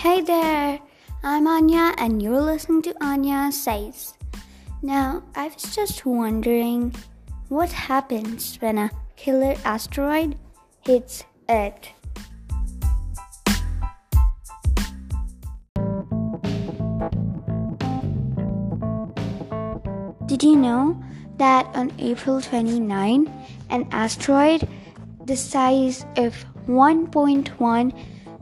Hey there, I'm Anya, and you're listening to Anya Says. Now, I was just wondering what happens when a killer asteroid hits Earth. Did you know that on April 29, an asteroid the size of 1.1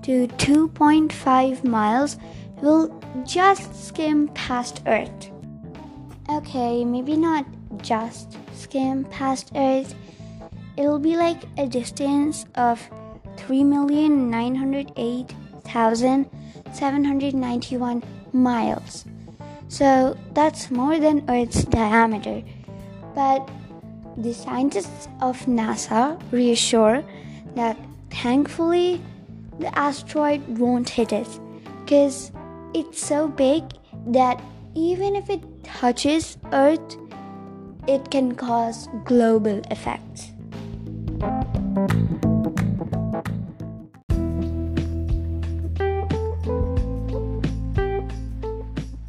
to 2.5 miles will just skim past Earth. Okay, maybe not just skim past Earth. It'll be like a distance of 3,908,791 miles. So that's more than Earth's diameter. But the scientists of NASA reassure that thankfully the asteroid won't hit it because it's so big that even if it touches Earth, it can cause global effects.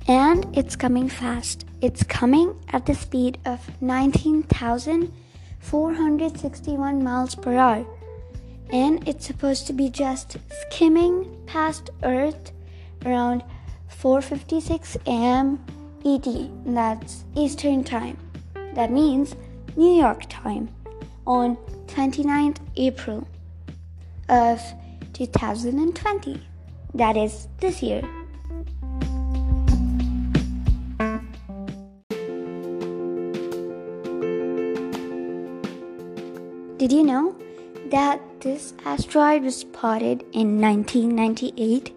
And it's coming fast. It's coming at the speed of 19,461 miles per hour and it's supposed to be just skimming past Earth around 4:56 a.m. ET. That's Eastern Time. That means New York time on 29th April of 2020. That is this year. Did you know that this asteroid was spotted in 1998.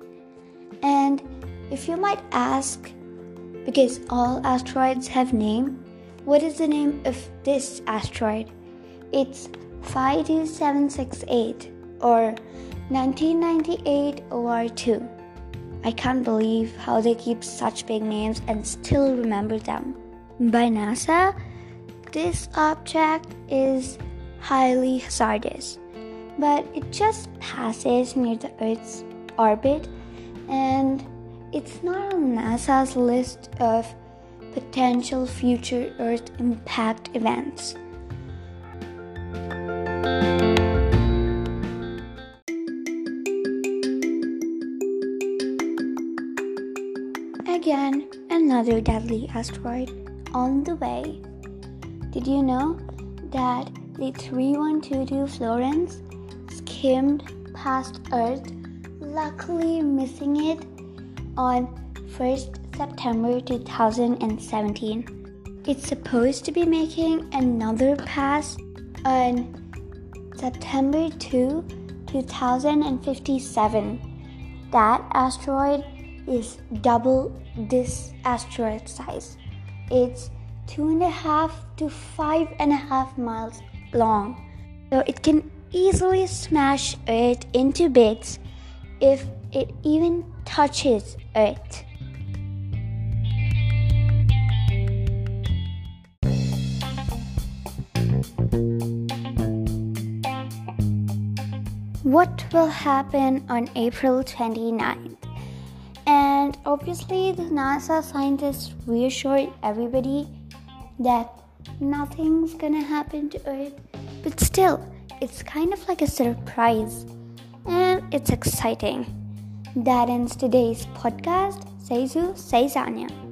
And if you might ask, because all asteroids have name, what is the name of this asteroid? It's 52768 or 1998 OR2. I can't believe how they keep such big names and still remember them. By NASA, this object is highly hazardous but it just passes near the Earth's orbit and it's not on NASA's list of potential future Earth impact events. Again, another deadly asteroid on the way. Did you know that the 3122 Florence skimmed past Earth, luckily missing it on 1st September 2017. It's supposed to be making another pass on September 2, 2057. That asteroid is double this asteroid size. It's two and a half to five and a half miles long. So it can easily smash it into bits if it even touches Earth. What will happen on April 29th? And obviously, the NASA scientists reassured everybody that nothing's gonna happen to Earth, but still, it's kind of like a surprise and it's exciting. That ends today's podcast. Seizu Seizanya.